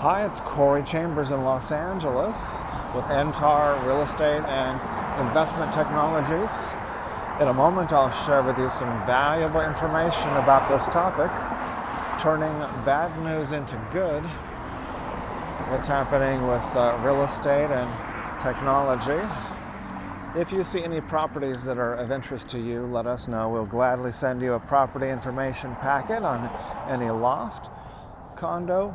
Hi, it's Corey Chambers in Los Angeles with Entar Real Estate and Investment Technologies. In a moment, I'll share with you some valuable information about this topic turning bad news into good. What's happening with uh, real estate and technology. If you see any properties that are of interest to you, let us know. We'll gladly send you a property information packet on any loft, condo,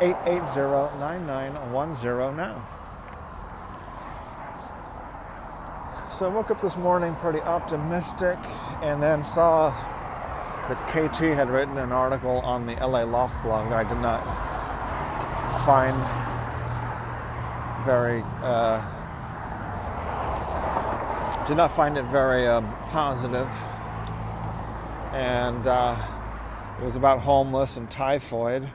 9910 now. So I woke up this morning pretty optimistic and then saw that KT had written an article on the LA Loft blog that I did not find very uh, did not find it very positive. and uh, it was about homeless and typhoid.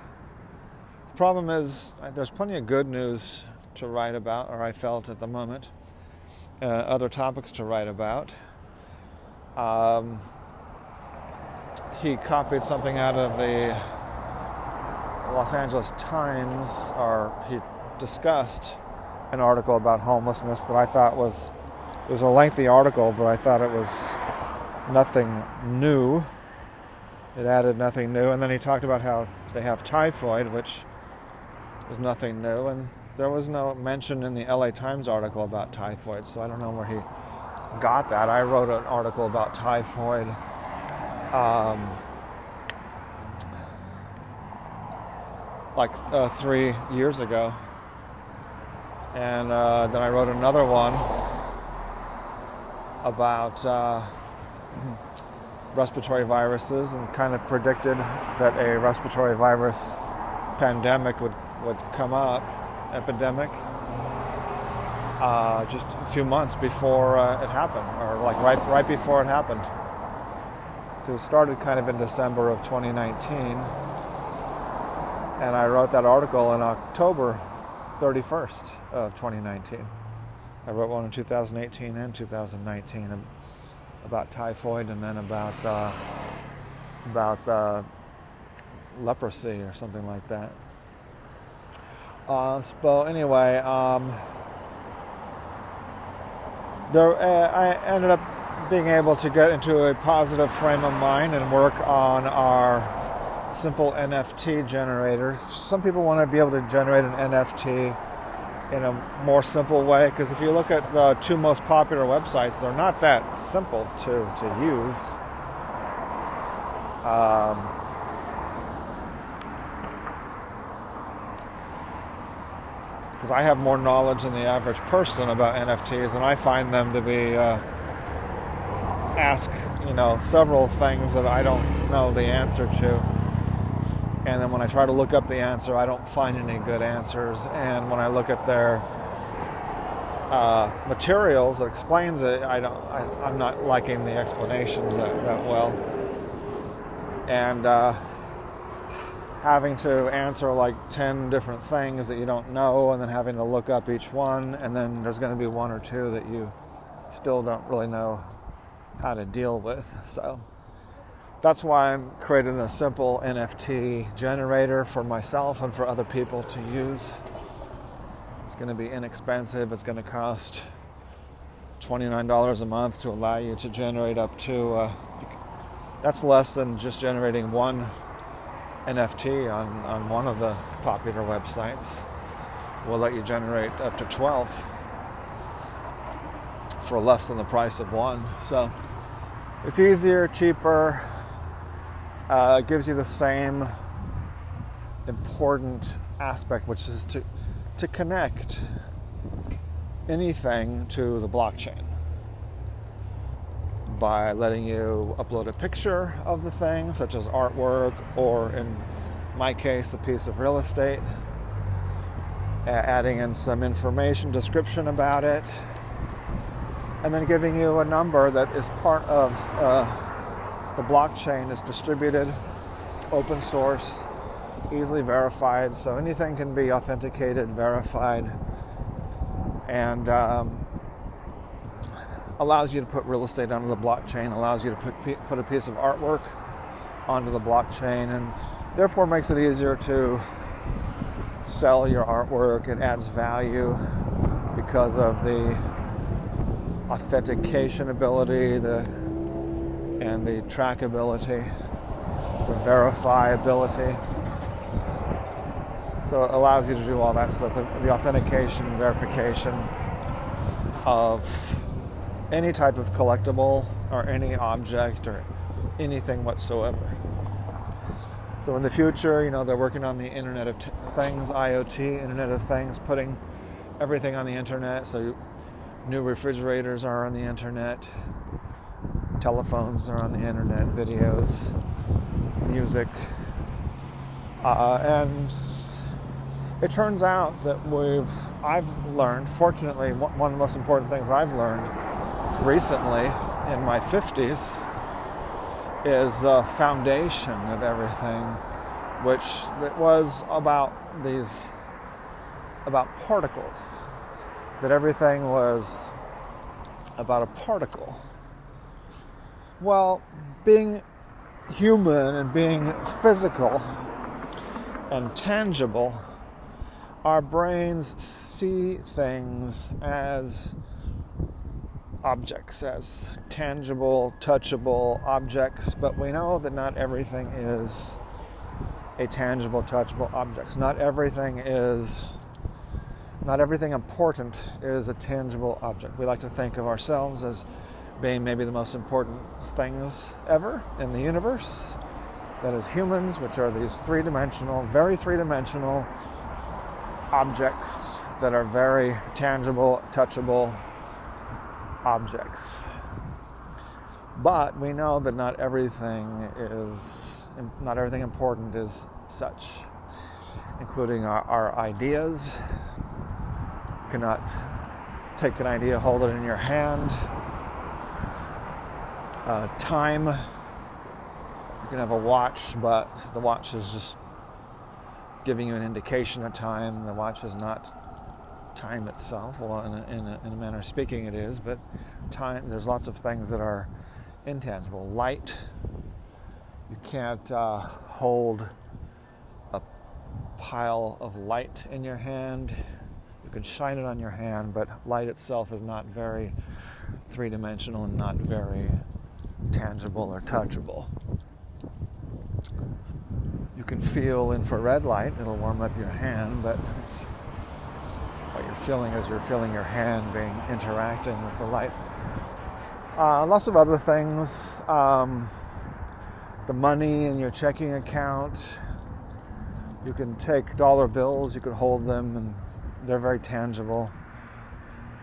The problem is uh, there's plenty of good news to write about, or I felt at the moment. Uh, other topics to write about. Um, he copied something out of the Los Angeles Times, or he discussed an article about homelessness that I thought was it was a lengthy article, but I thought it was nothing new. It added nothing new, and then he talked about how they have typhoid, which was nothing new, and there was no mention in the LA Times article about typhoid, so I don't know where he got that. I wrote an article about typhoid. Um, like uh, three years ago, and uh, then I wrote another one about uh, respiratory viruses and kind of predicted that a respiratory virus pandemic would, would come up, epidemic, uh, just a few months before uh, it happened, or like right, right before it happened. Because it started kind of in December of 2019. And I wrote that article in October 31st of 2019. I wrote one in 2018 and 2019 about typhoid, and then about uh, about uh, leprosy or something like that. Uh, so anyway, um, there, uh, I ended up being able to get into a positive frame of mind and work on our simple NFT generator. Some people want to be able to generate an NFT in a more simple way because if you look at the two most popular websites, they're not that simple to, to use. Um, because I have more knowledge than the average person about NFTs, and I find them to be uh, ask you know several things that I don't know the answer to and then when I try to look up the answer, I don't find any good answers. And when I look at their uh, materials that explains it, I don't. I, am not liking the explanations that, that well. And uh, having to answer like ten different things that you don't know, and then having to look up each one, and then there's going to be one or two that you still don't really know how to deal with. So that's why I'm creating a simple NFT generator for myself and for other people to use. It's going to be inexpensive. It's going to cost $29 a month to allow you to generate up to, uh, that's less than just generating one NFT on, on one of the popular websites. We'll let you generate up to 12 for less than the price of one. So it's easier, cheaper, uh, gives you the same important aspect, which is to, to connect anything to the blockchain by letting you upload a picture of the thing, such as artwork, or in my case, a piece of real estate, adding in some information, description about it, and then giving you a number that is part of uh, the blockchain, is distributed, open source, easily verified, so anything can be authenticated, verified, and um, allows you to put real estate onto the blockchain, allows you to put, put a piece of artwork onto the blockchain, and therefore makes it easier to sell your artwork. It adds value because of the authentication ability, the and the trackability, the verifiability. So it allows you to do all that stuff, the, the authentication, verification of any type of collectible or any object or anything whatsoever. So in the future, you know, they're working on the Internet of Things, IoT, Internet of Things, putting everything on the internet. So new refrigerators are on the internet, telephones are on the internet, videos, music, uh, and it turns out that we've I've learned. Fortunately, one of the most important things I've learned recently in my 50s is the foundation of everything, which it was about these about particles. That everything was about a particle. Well, being human and being physical and tangible, our brains see things as objects, as tangible, touchable objects, but we know that not everything is a tangible, touchable object. Not everything is, not everything important is a tangible object. We like to think of ourselves as being maybe the most important things ever in the universe. That is humans, which are these three dimensional, very three dimensional objects that are very tangible, touchable, objects. But we know that not everything is, not everything important is such, including our, our ideas. You cannot take an idea, hold it in your hand. Uh, time, you can have a watch, but the watch is just giving you an indication of time. The watch is not time itself. In a, in, a, in a, manner of speaking, it is, but time. There's lots of things that are intangible. Light. You can't uh, hold a pile of light in your hand. You can shine it on your hand, but light itself is not very three-dimensional and not very tangible or touchable. You can feel infrared light; it'll warm up your hand, but it's feeling as you're feeling your hand being interacting with the light. Uh, lots of other things. Um, the money in your checking account. You can take dollar bills, you can hold them, and they're very tangible.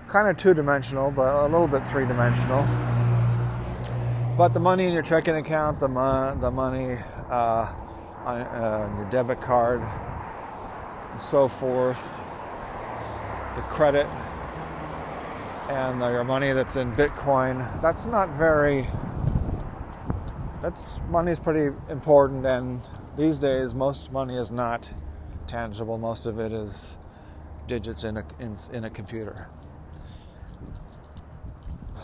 Kind of two dimensional, but a little bit three dimensional. But the money in your checking account, the, mo- the money uh, on uh, your debit card, and so forth, the credit and your money that's in Bitcoin, that's not very. That's money is pretty important, and these days most money is not tangible. Most of it is digits in a in, in a computer.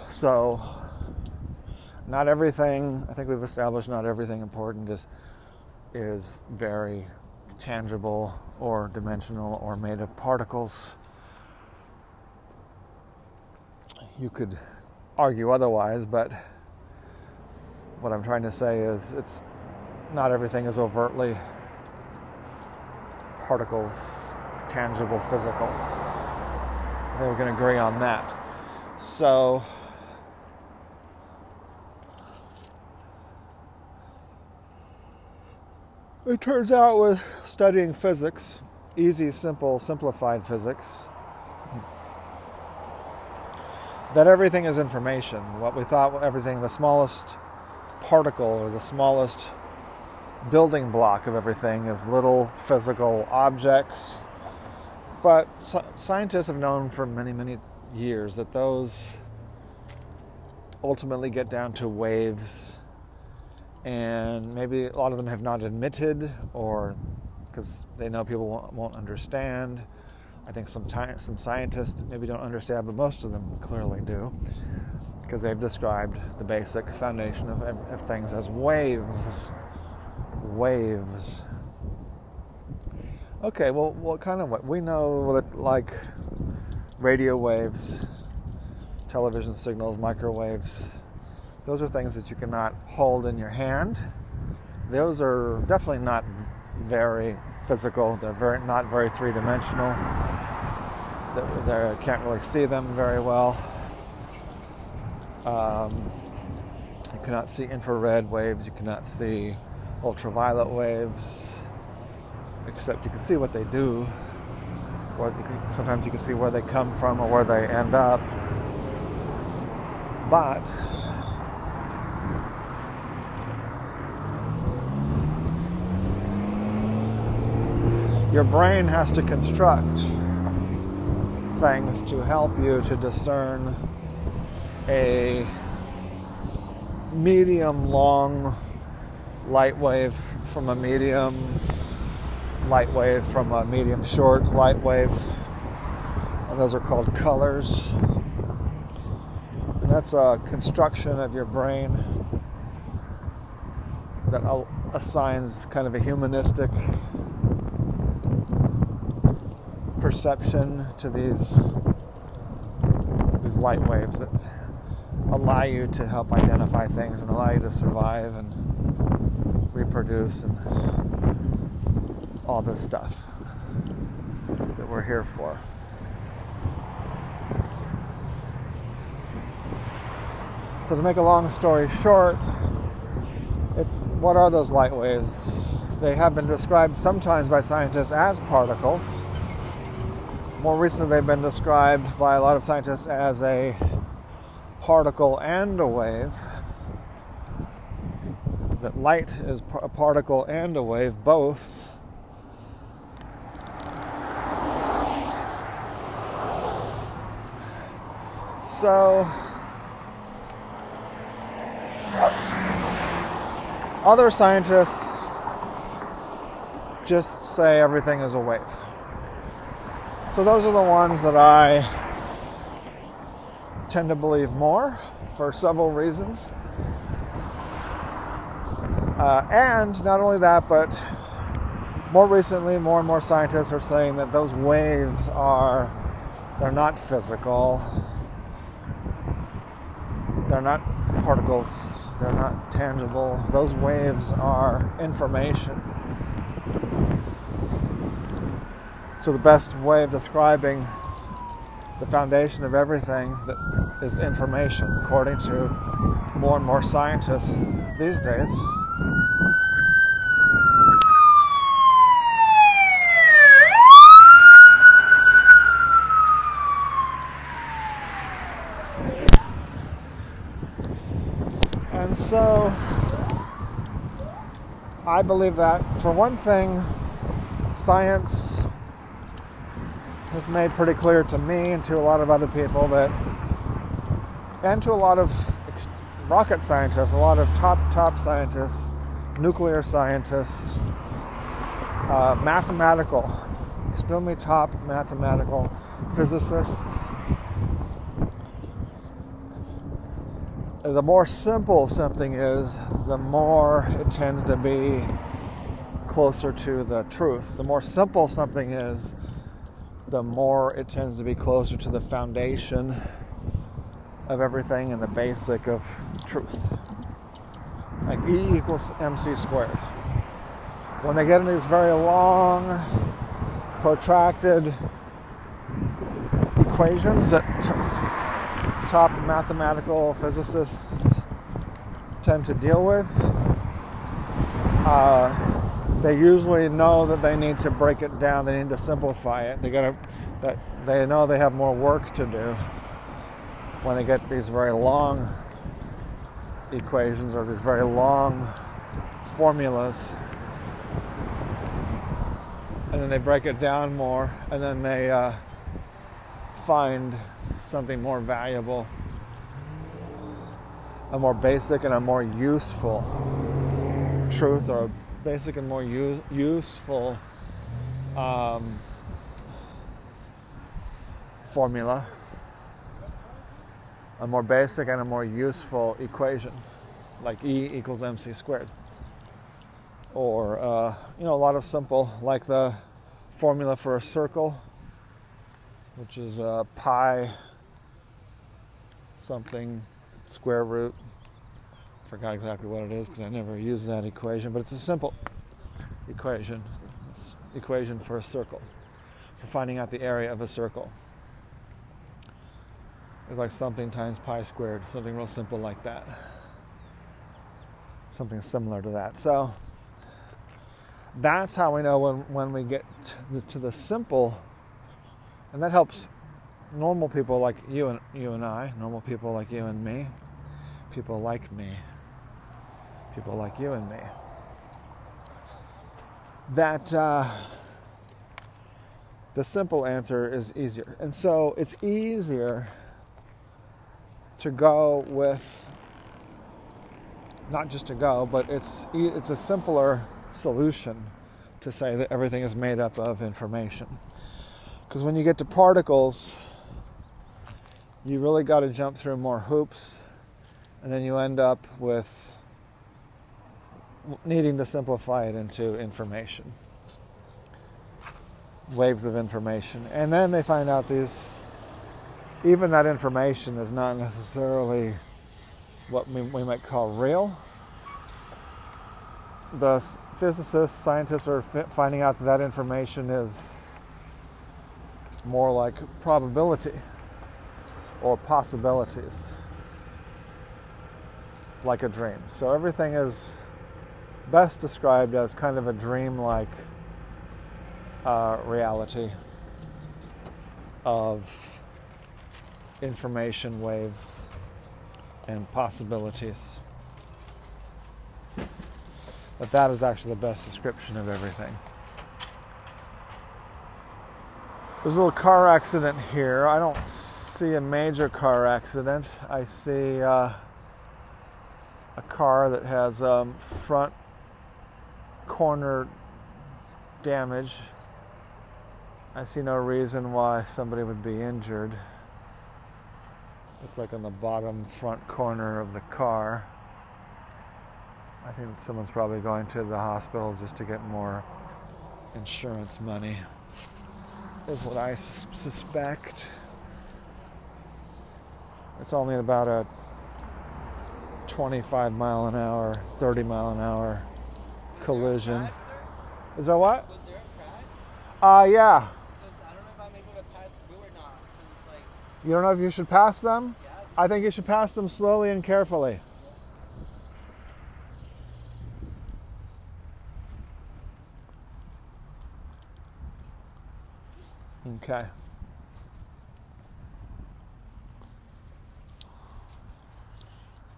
So, not everything. I think we've established not everything important is is very tangible or dimensional or made of particles you could argue otherwise, but what I'm trying to say is it's not everything is overtly particles, tangible, physical. I think we can agree on that. So, it turns out with studying physics, easy, simple, simplified physics, that everything is information. What we thought everything, the smallest particle or the smallest building block of everything is little physical objects, But scientists have known for many, many years that those ultimately get down to waves, and maybe a lot of them have not admitted or because they know people won't, won't understand. I think some, some scientists maybe don't understand, but most of them clearly do because they've described the basic foundation of, of things as waves. Waves. Okay, well, what kind of what we know that like radio waves, television signals, microwaves. Those are things that you cannot hold in your hand. Those are definitely not very physical. They're very not very three-dimensional. They can't really see them very well. Um, you cannot see infrared waves. You cannot see ultraviolet waves, except you can see what they do. Or you can, sometimes you can see where they come from or where they end up. But your brain has to construct things to help you to discern a medium long light wave from a medium light wave from a medium short light wave. And those are called colors. And that's a construction of your brain that assigns kind of a humanistic perception to these these light waves that allow you to help identify things and allow you to survive and reproduce and all this stuff that we're here for. So, to make a long story short, it, what are those light waves? They have been described sometimes by scientists as particles. More recently, they've been described by a lot of scientists as a particle and a wave. That light is a particle and a wave, both. So, other scientists just say everything is a wave. So, those are the ones that I tend to believe more for several reasons. Uh, and not only that, but more recently, more and more scientists are saying that those waves are they're not physical. They're not particles. They're not tangible. Those waves are information. So the best way of describing the foundation of everything that is information, according to more and more scientists these days. And so I believe that, for one thing, science has made pretty clear to me and to a lot of other people that, and to a lot of rocket scientists, a lot of top, top scientists, nuclear scientists, uh, mathematical, extremely top mathematical physicists. The more simple something is, the more it tends to be closer to the truth. The more simple something is, the more it tends to be closer to the foundation of everything and the basic of truth. Like E equals mc squared. When they get into these very long, protracted equations that t- top mathematical physicists tend to deal with, uh, they usually know that they need to break it down. They need to simplify it. They got to. That they know they have more work to do when they get these very long equations or these very long formulas. And then they break it down more, and then they uh, find something more valuable, a more basic and a more useful truth, or basic and more u- useful um, formula, a more basic and a more useful equation, like E equals mc squared. Or, uh, you know, a lot of simple, like the formula for a circle, which is uh, pi something square root. Forgot exactly what it is because I never use that equation, but it's a simple equation. It's equation for a circle, for finding out the area of a circle. It's like something times pi squared, something real simple like that. Something similar to that. So that's how we know when, when we get to the, to the simple, and that helps normal people like you and you and I, normal people like you and me, people like me, people like you and me. That uh, the simple answer is easier, and so it's easier to go with not just to go, but it's it's a simpler solution to say that everything is made up of information. Because when you get to particles, you really got to jump through more hoops, and then you end up with needing to simplify it into information, waves of information. And then they find out these, even that information is not necessarily what we, we might call real. The physicists, scientists are finding out that that information is more like probability or possibilities, like a dream. So everything is best described as kind of a dream-like uh, reality of information waves and possibilities. But that is actually the best description of everything. There's a little car accident here. I don't see a major car accident. I see uh, a car that has um, front corner damage. I see no reason why somebody would be injured. Looks like on the bottom front corner of the car. I think someone's probably going to the hospital just to get more insurance money, is what I suspect. It's only about a 25 mile an hour, 30 mile an hour collision. Is there what? Uh, yeah. You don't know if you should pass them? I think you should pass them slowly and carefully. Okay.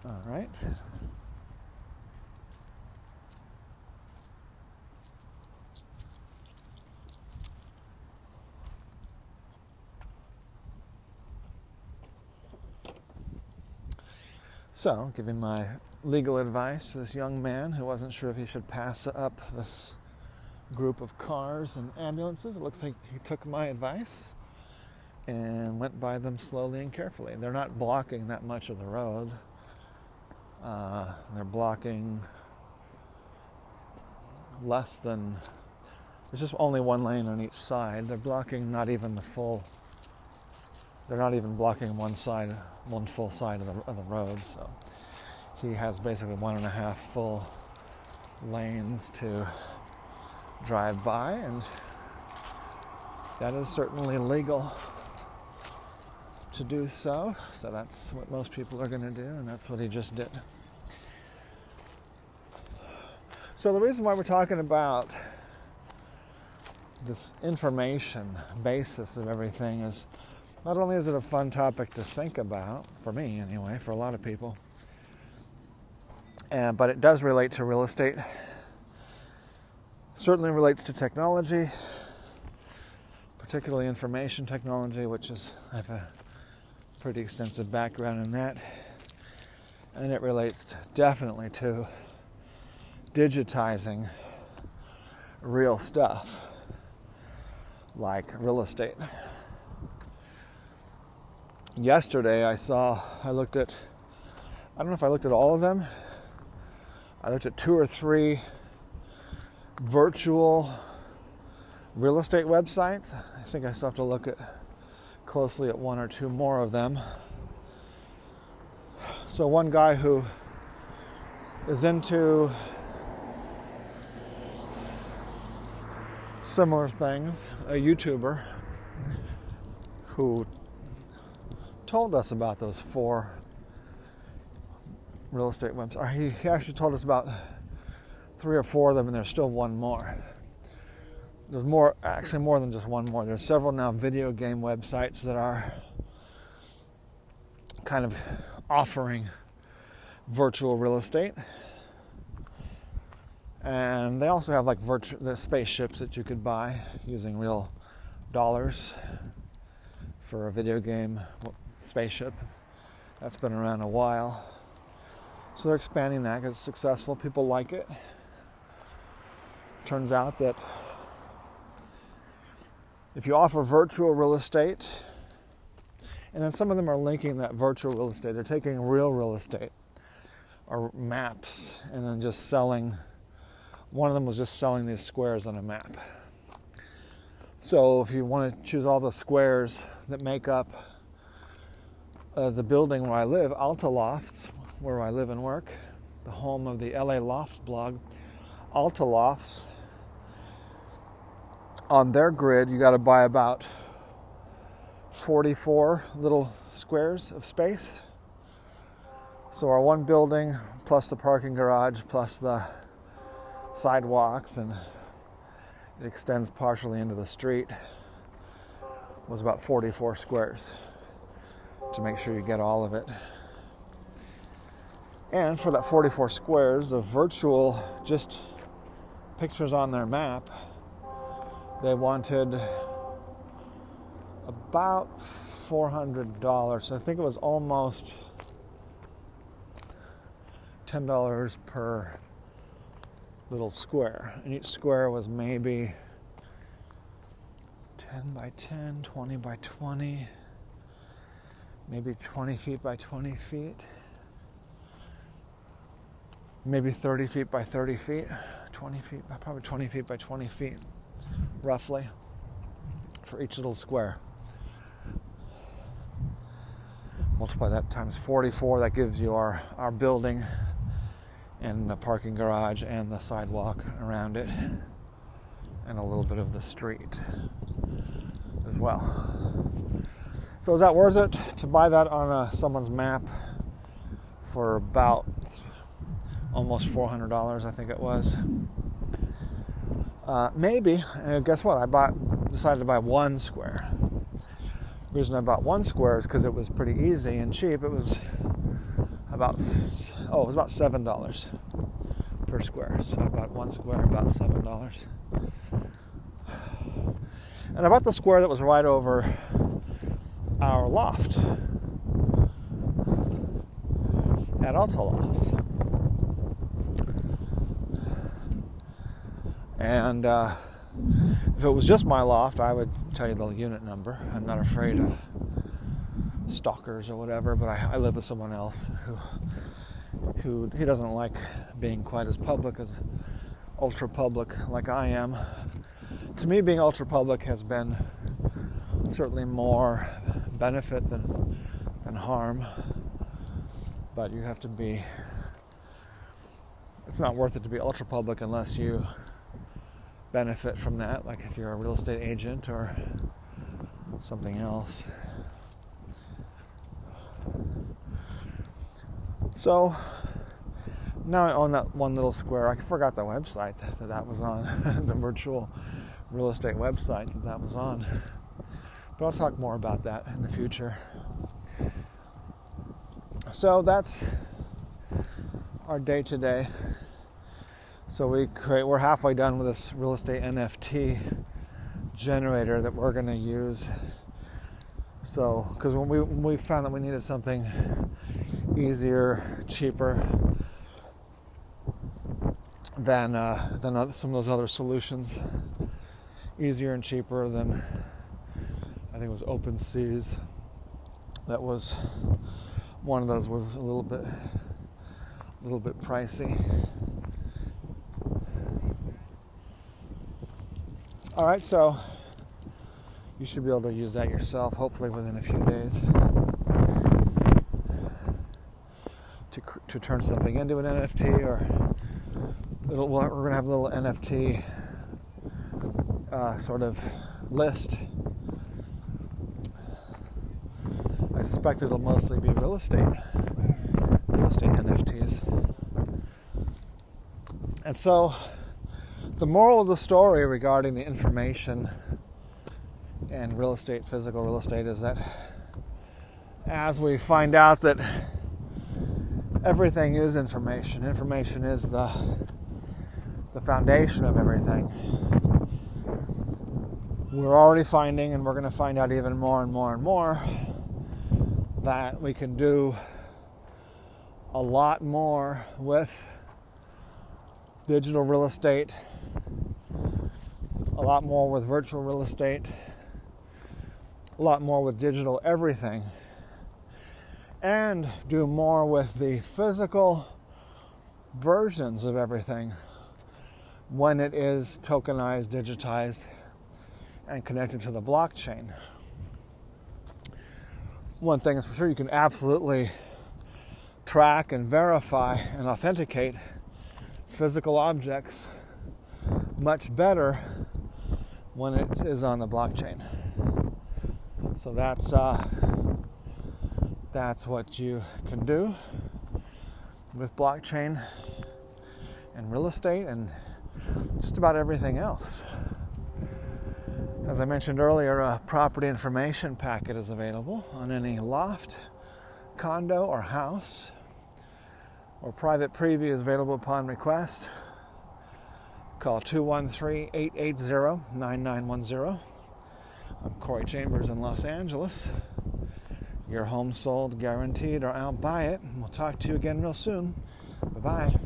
All right. So, giving my legal advice to this young man who wasn't sure if he should pass up this group of cars and ambulances. It looks like he took my advice and went by them slowly and carefully. They're not blocking that much of the road. Uh, they're blocking less than, there's just only one lane on each side. They're blocking not even the full, they're not even blocking one side, one full side of the, of the road. So he has basically one and a half full lanes to drive by, and that is certainly legal to do so. So that's what most people are going to do, and that's what he just did. So, the reason why we're talking about this information basis of everything is not only is it a fun topic to think about, for me anyway, for a lot of people, and, but it does relate to real estate certainly relates to technology, particularly information technology, which is I have a pretty extensive background in that, and it relates definitely to digitizing real stuff like real estate. Yesterday, I saw, I looked at, I don't know if I looked at all of them. I looked at two or three virtual real estate websites. I think I still have to look at closely at one or two more of them. So, one guy who is into similar things, a YouTuber who told us about those four real estate websites. He, he actually told us about three or four of them, and there's still one more. There's more, actually, more than just one more. There's several now video game websites that are kind of offering virtual real estate. And they also have like virtual the spaceships that you could buy using real dollars for a video game spaceship. That's been around a while. So they're expanding that because it's successful. People like it. Turns out that if you offer virtual real estate, and then some of them are linking that virtual real estate, they're taking real real estate or maps and then just selling. One of them was just selling these squares on a map. So if you want to choose all the squares that make up uh, the building where I live, Alta Lofts, where I live and work, the home of the LA Loft blog, Alta Lofts on their grid, you got to buy about 44 little squares of space. So our one building plus the parking garage plus the sidewalks and it extends partially into the street was about 44 squares to make sure you get all of it. And for that 44 squares of virtual just pictures on their map, they wanted about $400. So I think it was almost $10 per little square. And each square was maybe 10 by 10, 20 by 20, maybe 20 feet by 20 feet, maybe 30 feet by 30 feet, 20 feet, probably 20 feet by 20 feet roughly, for each little square. Multiply that times 44, that gives you our, our building and the parking garage and the sidewalk around it, and a little bit of the street as well. So, is that worth it to buy that on a, someone's map for about almost $400, I think it was? Uh, maybe. And guess what? I bought, decided to buy one square. The reason I bought one square is because it was pretty easy and cheap. It was about oh, it was about seven dollars per square. So I bought one square about seven dollars. And I bought the square that was right over our loft at Alta Lofts. And uh, if it was just my loft, I would tell you the unit number. I'm not afraid of stalkers or whatever, but I, I live with someone else who who he doesn't like being quite as public as ultra public like I am. To me, being ultra public has been certainly more benefit than than harm. But you have to be. It's not worth it to be ultra public unless you benefit from that, like if you're a real estate agent or something else. So now I own that one little square. I forgot the website that that, was on, the virtual real estate website that that was on. But I'll talk more about that in the future. So that's our day today. So we create, we're halfway done with this real estate NFT generator that we're going to use. So, because when we, when we found that we needed something easier, cheaper than uh, than some of those other solutions, easier and cheaper than I think it was Open Seas. That was one of those was a little bit a little bit pricey. All right, so you should be able to use that yourself, hopefully within a few days, to, to turn something into an NFT or we're going to have a little NFT uh, sort of list. I suspect it'll mostly be real estate, real estate NFTs. And so the moral of the story regarding the information and real estate, physical real estate, is that as we find out that everything is information, information is the the foundation of everything. We're already finding, and we're going to find out even more and more and more, that we can do a lot more with digital real estate a lot more with virtual real estate, a lot more with digital everything, and do more with the physical versions of everything when it is tokenized, digitized, and connected to the blockchain. One thing is for sure you can absolutely track and verify and authenticate physical objects much better when it is on the blockchain. So that's uh, that's what you can do with blockchain and real estate and just about everything else. As I mentioned earlier, a property information packet is available on any loft, condo, or house, or private preview is available upon request. Call 213 880 9910. I'm Corey Chambers in Los Angeles. Your home sold guaranteed, or I'll buy it. We'll talk to you again real soon. Bye bye.